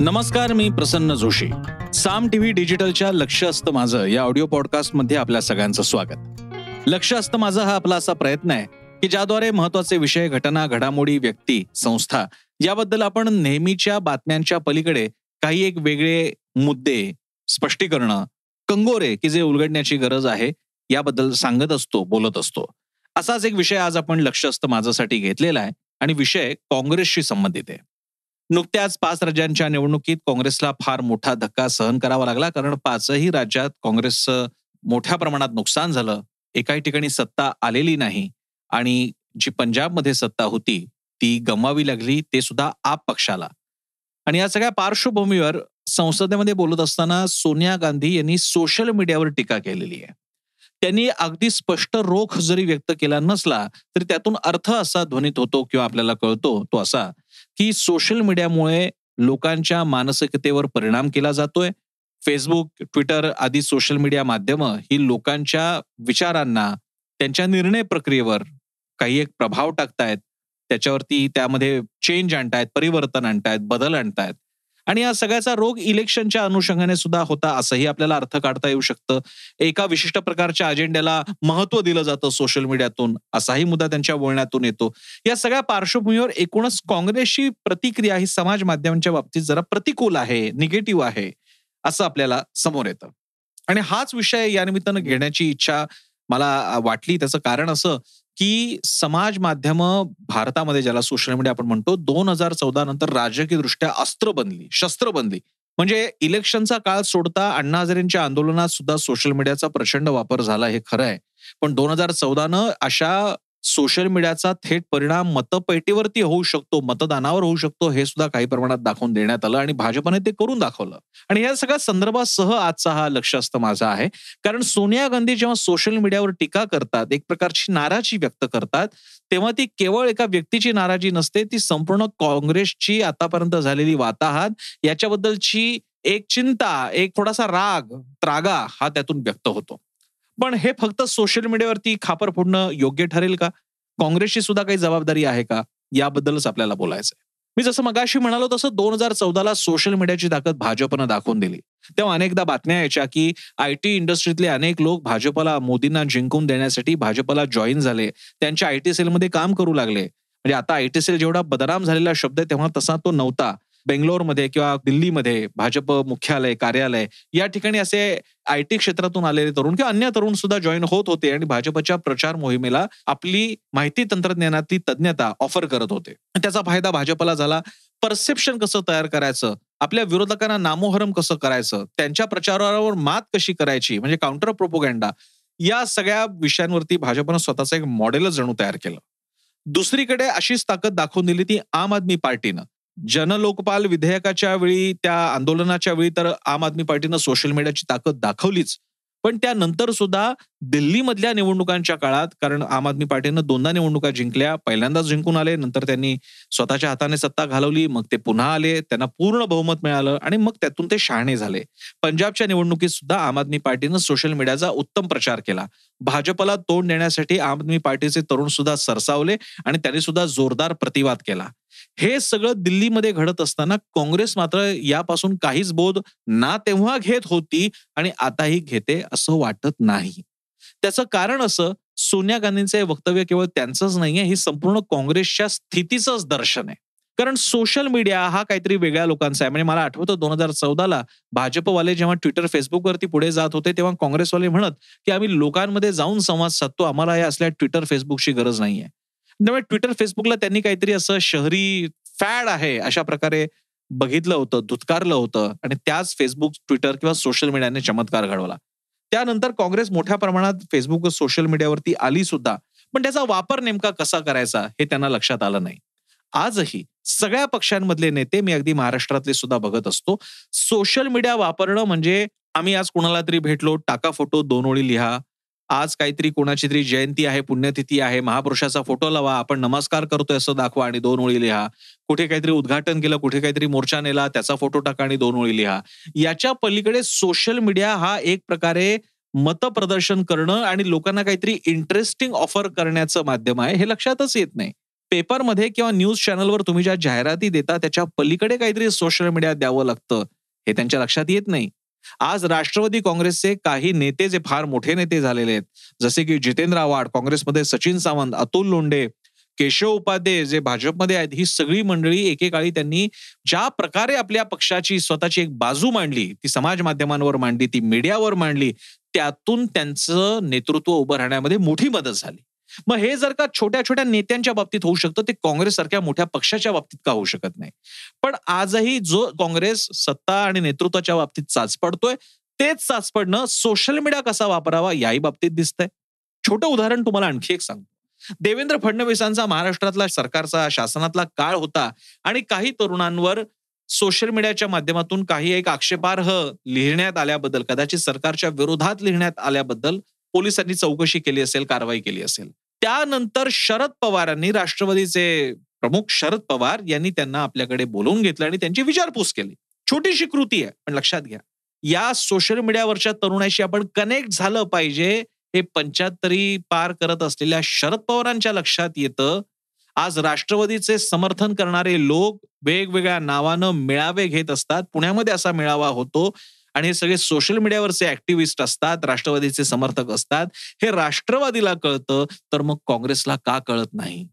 नमस्कार मी प्रसन्न जोशी. साम टीव्ही डिजिटलच्या लक्ष असतं माझं या ऑडिओ पॉडकास्टमध्ये आपल्या सगळ्यांचं स्वागत. लक्ष असतं माझं हा आपला असा प्रयत्न आहे की ज्याद्वारे महत्त्वाचे विषय घटना घडामोडी व्यक्ती संस्था याबद्दल आपण नेहमीच्या बातम्यांच्या पलीकडे काही एक वेगळे मुद्दे स्पष्टीकरणं कंगोरे की जे उलगडण्याची गरज आहे याबद्दल सांगत असतो बोलत असतो. असाच एक विषय आज आपण लक्ष असतं माझ्यासाठी घेतलेला आहे आणि विषय काँग्रेसशी संबंधित आहे. नुकत्याच पाच राज्यांच्या निवडणुकीत काँग्रेसला फार मोठा धक्का सहन करावा लागला कारण पाचही राज्यात काँग्रेसचं मोठ्या प्रमाणात नुकसान झालं. एकाही ठिकाणी सत्ता आलेली नाही आणि जी पंजाबमध्ये सत्ता होती ती गमवावी लागली ते सुद्धा आप पक्षाला. आणि या सगळ्या पार्श्वभूमीवर संसदेमध्ये बोलत असताना सोनिया गांधी यांनी सोशल मीडियावर टीका केलेली आहे. त्यांनी अगदी स्पष्ट रोख जरी व्यक्त केला नसला तरी त्यातून अर्थ असा ध्वनित होतो किंवा आपल्याला कळतो तो असा की सोशल मीडियामुळे लोकांच्या मानसिकतेवर परिणाम केला जातोय. फेसबुक ट्विटर आदी सोशल मीडिया माध्यमं ही लोकांच्या विचारांना त्यांच्या निर्णय प्रक्रियेवर काही एक प्रभाव टाकतायत. त्याच्यावरती त्यामध्ये चेंज आणतायत परिवर्तन आणतायत बदल आणतायत. आणि या सगळ्याचा रोग इलेक्शनच्या अनुषंगाने सुद्धा होता असंही आपल्याला अर्थ काढता येऊ शकतं. एका विशिष्ट प्रकारच्या अजेंड्याला महत्त्व दिलं जातं सोशल मीडियातून असाही मुद्दा त्यांच्या बोलण्यातून येतो. या सगळ्या पार्श्वभूमीवर एकूणच काँग्रेसची प्रतिक्रिया ही समाज माध्यमांच्या बाबतीत जरा प्रतिकूल आहे निगेटिव्ह आहे असं आपल्याला समोर येतं. आणि हाच विषय या निमित्तानं घेण्याची इच्छा मला वाटली त्याचं कारण असं की समाज माध्यम भारतामध्ये ज्याला सोशल मीडिया आपण म्हणतो दोन हजार चौदा नंतर राजकीय दृष्ट्या अस्त्र बनली शस्त्र बनली. म्हणजे इलेक्शनचा काळ सोडता अण्णा हजारेंच्या आंदोलनात सुद्धा सोशल मीडियाचा प्रचंड वापर झाला हे खरं आहे. पण दोन हजार चौदानं अशा सोशल मीडियाचा थेट परिणाम मतपेटीवरती होऊ शकतो मतदानावर होऊ शकतो हे सुद्धा काही प्रमाणात दाखवून देण्यात आलं आणि भाजपने ते करून दाखवलं. आणि या सगळ्या संदर्भासह आजचा हा लक्ष असतं माझा आहे. कारण सोनिया गांधी जेव्हा सोशल मीडियावर टीका करतात एक प्रकारची नाराजी व्यक्त करतात तेव्हा ती केवळ एका व्यक्तीची नाराजी नसते ती संपूर्ण काँग्रेसची आतापर्यंत झालेली वाताहात याच्याबद्दलची एक चिंता एक थोडासा राग त्रागा हा त्यातून व्यक्त होतो. पण हे फक्त सोशल मीडियावरती खापर फोडणं योग्य ठरेल का? काँग्रेसची सुद्धा काही जबाबदारी आहे का? याबद्दलच आपल्याला बोलायचं मी जसं मगाशी म्हणालो तसं दोन हजार चौदाला सोशल मीडियाची ताकद भाजपनं दाखवून दिली. तेव्हा अनेकदा बातम्या यायच्या की आय टी इंडस्ट्रीतले अनेक लोक भाजपला मोदींना जिंकून देण्यासाठी भाजपला जॉईन झाले. त्यांच्या आय टी सेलमध्ये काम करू लागले. म्हणजे आता आय टी सेल जेवढा बदनाम झालेला शब्द आहे तेव्हा तसा तो नव्हता. बेंगलोरमध्ये किंवा दिल्लीमध्ये भाजप मुख्यालय कार्यालय या ठिकाणी असे आय टी क्षेत्रातून आलेले तरुण किंवा अन्य तरुण सुद्धा जॉईन होत होते आणि भाजपच्या प्रचार मोहिमेला आपली माहिती तंत्रज्ञानातली तज्ञता ऑफर करत होते. त्याचा फायदा भाजपला झाला. परसेप्शन कसं तयार करायचं? आपल्या विरोधकांना नामोहरम कसं करायचं? त्यांच्या प्रचारावर मात कशी करायची? म्हणजे काउंटर प्रोपोगँडा या सगळ्या विषयांवरती भाजपनं स्वतःचं एक मॉडेलच जणू तयार केलं. दुसरीकडे अशीच ताकद दाखवून दिली ती आम आदमी पार्टीनं. जनलोकपाल विधेयकाच्या वेळी त्या आंदोलनाच्या वेळी तर आम आदमी पार्टीनं सोशल मीडियाची ताकद दाखवलीच. पण त्यानंतर सुद्धा दिल्लीमधल्या निवडणुकांच्या काळात कारण आम आदमी पार्टीनं दोनदा निवडणुका जिंकल्या. पहिल्यांदाच जिंकून आले नंतर त्यांनी स्वतःच्या हाताने सत्ता घालवली मग ते पुन्हा आले त्यांना पूर्ण बहुमत मिळालं आणि मग त्यातून ते शहाणे झाले. पंजाबच्या निवडणुकीत सुद्धा आम आदमी पार्टीनं सोशल मीडियाचा उत्तम प्रचार केला. भाजपला तोंड देण्यासाठी आम आदमी पार्टीचे तरुण सुद्धा सरसावले आणि त्यांनी सुद्धा जोरदार प्रतिवाद केला. हे सगळं दिल्लीमध्ये घडत असताना काँग्रेस मात्र यापासून काहीच बोध ना तेव्हा घेत होती आणि आताही घेते असं वाटत नाही. त्याचं कारण असं सोनिया गांधींचे वक्तव्य केवळ त्यांचंच नाहीये ही संपूर्ण काँग्रेसच्या स्थितीचंच दर्शन आहे. कारण सोशल मीडिया हा काहीतरी वेगळ्या लोकांचा आहे. म्हणजे मला आठवतं दोन हजार चौदाला भाजपवाले जेव्हा ट्विटर फेसबुकवरती पुढे जात होते तेव्हा काँग्रेसवाले म्हणत की आम्ही लोकांमध्ये जाऊन संवाद साधतो आम्हाला या असल्या ट्विटर फेसबुकची गरज नाहीये. त्यामुळे ट्विटर फेसबुकला त्यांनी काहीतरी असं शहरी फॅड आहे अशा प्रकारे बघितलं होतं धुतकारलं होतं आणि त्याच फेसबुक ट्विटर किंवा सोशल मीडियाने चमत्कार घडवला. त्यानंतर काँग्रेस मोठ्या प्रमाणात फेसबुक सोशल मीडियावरती आली सुद्धा. पण त्याचा वापर नेमका कसा करायचा हे त्यांना लक्षात आलं नाही. आजही सगळ्या पक्षांमधले नेते मी अगदी महाराष्ट्रातले सुद्धा बघत असतो. सोशल मीडिया वापरणं म्हणजे आम्ही आज कुणाला तरी भेटलो टाका फोटो दोन ओळी लिहा आज काहीतरी कोणाची तरी जयंती आहे पुण्यतिथी आहे महापुरुषाचा फोटो लावा आपण नमस्कार करतोय असं दाखवा आणि दोन ओळी लिहा. कुठे काहीतरी उद्घाटन केलं कुठे काहीतरी मोर्चा नेला त्याचा फोटो टाका आणि दोन ओळी लिहा. याच्या पलीकडे सोशल मीडिया हा एक प्रकारे मतप्रदर्शन करणं आणि लोकांना काहीतरी इंटरेस्टिंग ऑफर करण्याचं माध्यम आहे हे लक्षातच येत नाही. पेपरमध्ये किंवा न्यूज चॅनलवर तुम्ही ज्या जाहिराती देता त्याच्या पलीकडे काहीतरी सोशल मीडियात द्यावं लागतं हे त्यांच्या लक्षात येत नाही. आज राष्ट्रवादी काँग्रेसचे काही नेते जे फार मोठे नेते झालेले आहेत जसे की जितेंद्र आव्हाड काँग्रेसमध्ये सचिन सावंत अतुल लोंढे केशव उपाध्ये जे भाजपमध्ये आहेत ही सगळी मंडळी एकेकाळी त्यांनी ज्या प्रकारे आपल्या पक्षाची स्वतःची एक बाजू मांडली ती समाज माध्यमांवर मांडली ती मीडियावर मांडली त्यातून त्यांचं नेतृत्व उभं राहण्यामध्ये मोठी मदत झाली. मग हे जर का छोट्या छोट्या नेत्यांच्या बाबतीत होऊ शकतं ते काँग्रेस सारख्या मोठ्या पक्षाच्या बाबतीत का होऊ शकत नाही? पण आजही जो काँग्रेस सत्ता आणि नेतृत्वाच्या बाबतीत चाच पडतोय तेच चाच पडणं सोशल मीडिया कसा वापरावा याही बाबतीत दिसतंय. छोटं उदाहरण तुम्हाला आणखी एक सांगतो. देवेंद्र फडणवीसांचा महाराष्ट्रातला सरकारचा शासनातला काळ होता आणि काही तरुणांवर सोशल मीडियाच्या माध्यमातून काही एक आक्षेपार्ह लिहिण्यात आल्याबद्दल कदाचित सरकारच्या विरोधात लिहिण्यात आल्याबद्दल पोलिसांनी चौकशी केली असेल कारवाई केली असेल. त्यानंतर शरद पवारांनी राष्ट्रवादीचे प्रमुख शरद पवार यांनी त्यांना आपल्याकडे बोलवून घेतलं आणि त्यांची विचारपूस केली. छोटीशी कृती आहे पण लक्षात घ्या. या सोशल मीडियावरच्या तरुणाशी आपण कनेक्ट झालं पाहिजे हे पंच्याहत्तरी पार करत असलेल्या शरद पवारांच्या लक्षात येतं. आज राष्ट्रवादीचे समर्थन करणारे लोक वेगवेगळ्या नावानं मेळावे घेत असतात. पुण्यामध्ये असा मेळावा होतो. आणि हे सगळे सोशल मीडियावरचे ऍक्टिव्हिस्ट असतात राष्ट्रवादीचे समर्थक असतात हे राष्ट्रवादीला कळतं तर मग काँग्रेसला का कळत नाही?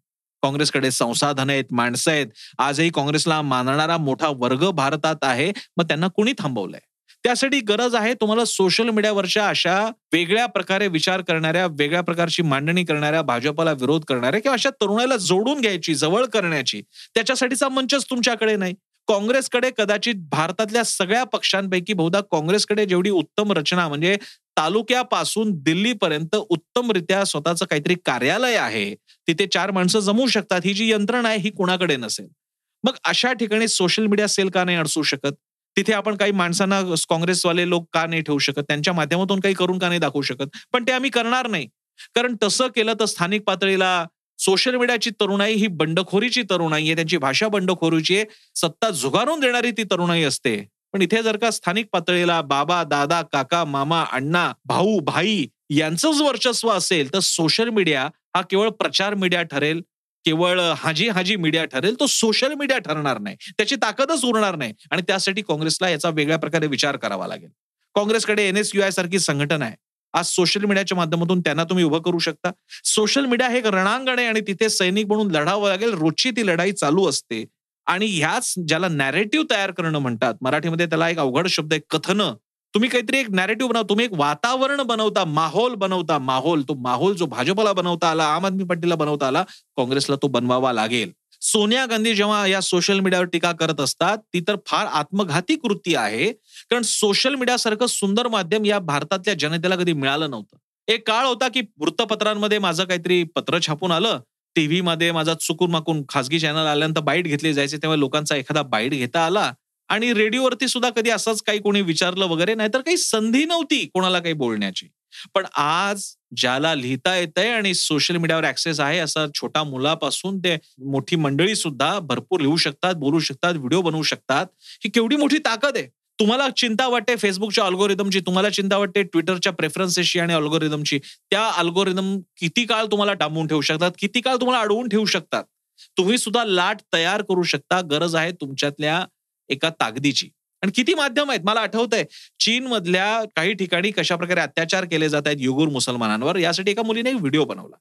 काँग्रेसकडे संसाधन आहेत माणसं आहेत. आजही काँग्रेसला मानणारा मोठा वर्ग भारतात आहे मग त्यांना कुणी थांबवलंय? त्यासाठी गरज आहे तुम्हाला सोशल मीडियावरच्या अशा वेगळ्या प्रकारे विचार करणाऱ्या वेगळ्या प्रकारची मांडणी करणाऱ्या भाजपला विरोध करणाऱ्या किंवा अशा तरुणाला जोडून घ्यायची जवळ करण्याची त्याच्यासाठीचा मंचच तुमच्याकडे नाही. काँग्रेसकडे कदाचित भारतातल्या सगळ्या पक्षांपैकी बहुधा काँग्रेसकडे जेवढी उत्तम रचना म्हणजे तालुक्यापासून दिल्लीपर्यंत उत्तमरित्या स्वतःचं काहीतरी कार्यालय आहे तिथे चार माणसं जमू शकतात ही जी यंत्रणा आहे ही कुणाकडे नसेल. मग अशा ठिकाणी सोशल मीडिया सेल का नाही अडसू शकत? तिथे आपण काही माणसांना काँग्रेसवाले लोक का नाही ठेवू शकत? त्यांच्या माध्यमातून काही करून का नाही दाखवू शकत? पण ते आम्ही करणार नाही. कारण तसं केलं तर स्थानिक पातळीला सोशल मीडियाची तरुणाई ही बंडखोरीची तरुणाई आहे त्यांची भाषा बंडखोरीची आहे सत्ता झुगारून देणारी ती तरुणाई असते. पण इथे जर का स्थानिक पातळीला बाबा दादा काका मामा अण्णा भाऊ भाई यांचंच वर्चस्व असेल तर सोशल मीडिया हा केवळ प्रचार मीडिया ठरेल केवळ हाजी हाजी मीडिया ठरेल तो सोशल मीडिया ठरणार नाही. त्याची ताकदच उरणार नाही. आणि त्यासाठी काँग्रेसला याचा वेगळ्या प्रकारे विचार करावा लागेल. काँग्रेसकडे एनएसयूआय सारखी संघटना आहे. आज सोशल मीडियाच्या माध्यमातून त्यांना तुम्ही उभं करू शकता. सोशल मीडिया हे एक रणांगण आहे आणि तिथे सैनिक म्हणून लढावं लागेल रोजची ती लढाई चालू असते. आणि ह्याच ज्याला नॅरेटिव्ह तयार करणं म्हणतात मराठीमध्ये त्याला एक अवघड शब्द आहे कथनं. तुम्ही काहीतरी एक नॅरेटिव्ह बनवता तुम्ही एक वातावरण बनवता माहोल बनवता माहोल. तो माहोल जो भाजपला बनवता आला आम आदमी पार्टीला बनवता आला काँग्रेसला तो बनवावा लागेल. सोनिया गांधी जेव्हा या सोशल मीडियावर टीका करत असतात ती तर फार आत्मघाती कृती आहे. कारण सोशल मीडिया सारखं सुंदर माध्यम या भारतातल्या जनतेला कधी मिळालं नव्हतं. एक काळ होता की वृत्तपत्रांमध्ये माझं काहीतरी पत्र छापून आलं. टीव्ही मध्ये माझा चुकून माकून खासगी चॅनल आल्यानंतर बाईट घेतली जायचे तेव्हा लोकांचा एखादा बाईट घेता आला. आणि रेडिओवरती सुद्धा कधी असंच काही कोणी विचारलं वगैरे नाहीतर काही संधी नव्हती कोणाला काही बोलण्याची. पण आज ज्याला लिहिता येतंय आणि सोशल मीडियावर ऍक्सेस आहे असा छोटा मुलापासून ते मोठी मंडळी सुद्धा भरपूर लिहू शकतात बोलू शकतात व्हिडिओ बनवू शकतात. ही केवढी मोठी ताकद आहे. तुम्हाला चिंता वाटते फेसबुकच्या अल्गोरिदमची तुम्हाला चिंता वाटते ट्विटरच्या प्रेफरन्सेसची आणि अल्गोरिदमची त्या अल्गोरिदम किती काळ तुम्हाला डांबून ठेवू शकतात किती काळ तुम्हाला अडवून ठेवू शकतात. तुम्ही सुद्धा लाट तयार करू शकता गरज आहे तुमच्यातल्या एका ताकदीची. आणि किती माध्यम आहेत? मला आठवतंय चीनमधल्या काही ठिकाणी कशा प्रकारे अत्याचार केले जात आहेत युगुर मुसलमानांवर यासाठी एका मुलीने एक व्हिडिओ बनवला.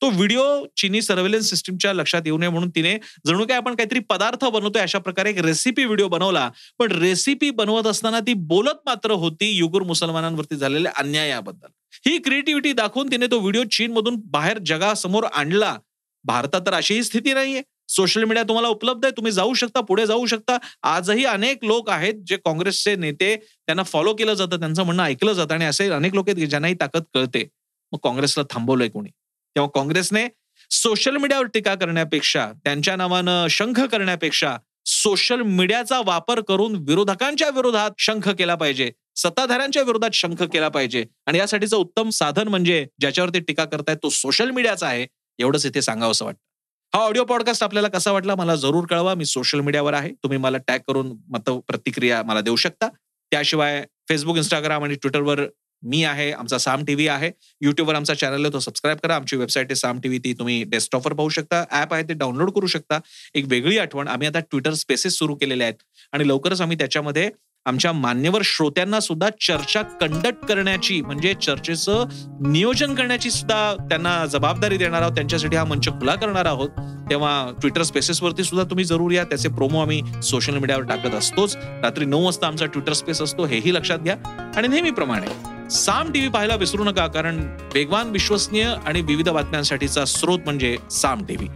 तो व्हिडिओ चिनी सर्व्हेलन्स सिस्टीमच्या लक्षात येऊ नये म्हणून तिने जणू काय आपण काहीतरी पदार्थ बनवतोय अशा प्रकारे एक रेसिपी व्हिडिओ बनवला. पण रेसिपी बनवत असताना ती बोलत मात्र होती युगुर मुसलमानांवरती झालेल्या अन्यायाबद्दल. ही क्रिएटिव्हिटी दाखवून तिने तो व्हिडिओ चीनमधून बाहेर जगासमोर आणला. भारतात तर अशीही स्थिती नाहीये. सोशल मीडिया तुम्हाला उपलब्ध आहे तुम्ही जाऊ शकता पुढे जाऊ शकता. आजही अनेक लोक आहेत जे काँग्रेसचे नेते त्यांना फॉलो केलं जातं त्यांचं म्हणणं ऐकलं जातं आणि असे अनेक लोक आहेत ज्यांनाही ताकद कळते. मग काँग्रेसला थांबवलंय कोणी? तेव्हा काँग्रेसने सोशल मीडियावर टीका करण्यापेक्षा त्यांच्या नावानं शंख करण्यापेक्षा सोशल मीडियाचा वापर करून विरोधकांच्या विरोधात शंख केला पाहिजे. सत्ताधाऱ्यांच्या विरोधात शंख केला पाहिजे. आणि यासाठीचं उत्तम साधन म्हणजे ज्याच्यावरती टीका करतायत तो सोशल मीडियाचा आहे. एवढंच इथे सांगावं असं वाटतं. हा ऑडिओ पॉडकास्ट आपल्याला कसा वाटला मला जरूर कळवा. मी सोशल मीडियावर आहे. तुम्ही मला टॅग करून मत प्रतिक्रिया मला देऊ शकता. त्याशिवाय फेसबुक इंस्टाग्राम आणि ट्विटरवर मी आहे. आमचा साम टीव्ही आहे. युट्यूबवर आमचा चॅनल आहे. तो सबस्क्राईब करा. आमची वेबसाईट आहे साम टीव्ही. ती तुम्ही डेस्कटॉपवर पाहू शकता. ऍप आहे ते डाउनलोड करू शकता. एक वेगळी आठवण. आम्ही आता ट्विटर स्पेसेस सुरू केलेले आहेत. आणि लवकरच आम्ही त्याच्यामध्ये आमच्या मान्यवर श्रोत्यांना सुद्धा चर्चा कंडक्ट करण्याची म्हणजे चर्चेचं नियोजन करण्याची सुद्धा त्यांना जबाबदारी देणार आहोत. त्यांच्यासाठी हा मंच खुला करणार आहोत. तेव्हा ट्विटर स्पेसेसवरती सुद्धा तुम्ही जरूर या. त्याचे प्रोमो आम्ही सोशल मीडियावर टाकत असतोच. रात्री नऊ वाजता आमचा ट्विटर स्पेस असतो हेही लक्षात घ्या. आणि नेहमीप्रमाणे साम टीव्ही पाहायला विसरू नका कारण वेगवान विश्वसनीय आणि विविध बातम्यांसाठीचा स्रोत म्हणजे साम टीव्ही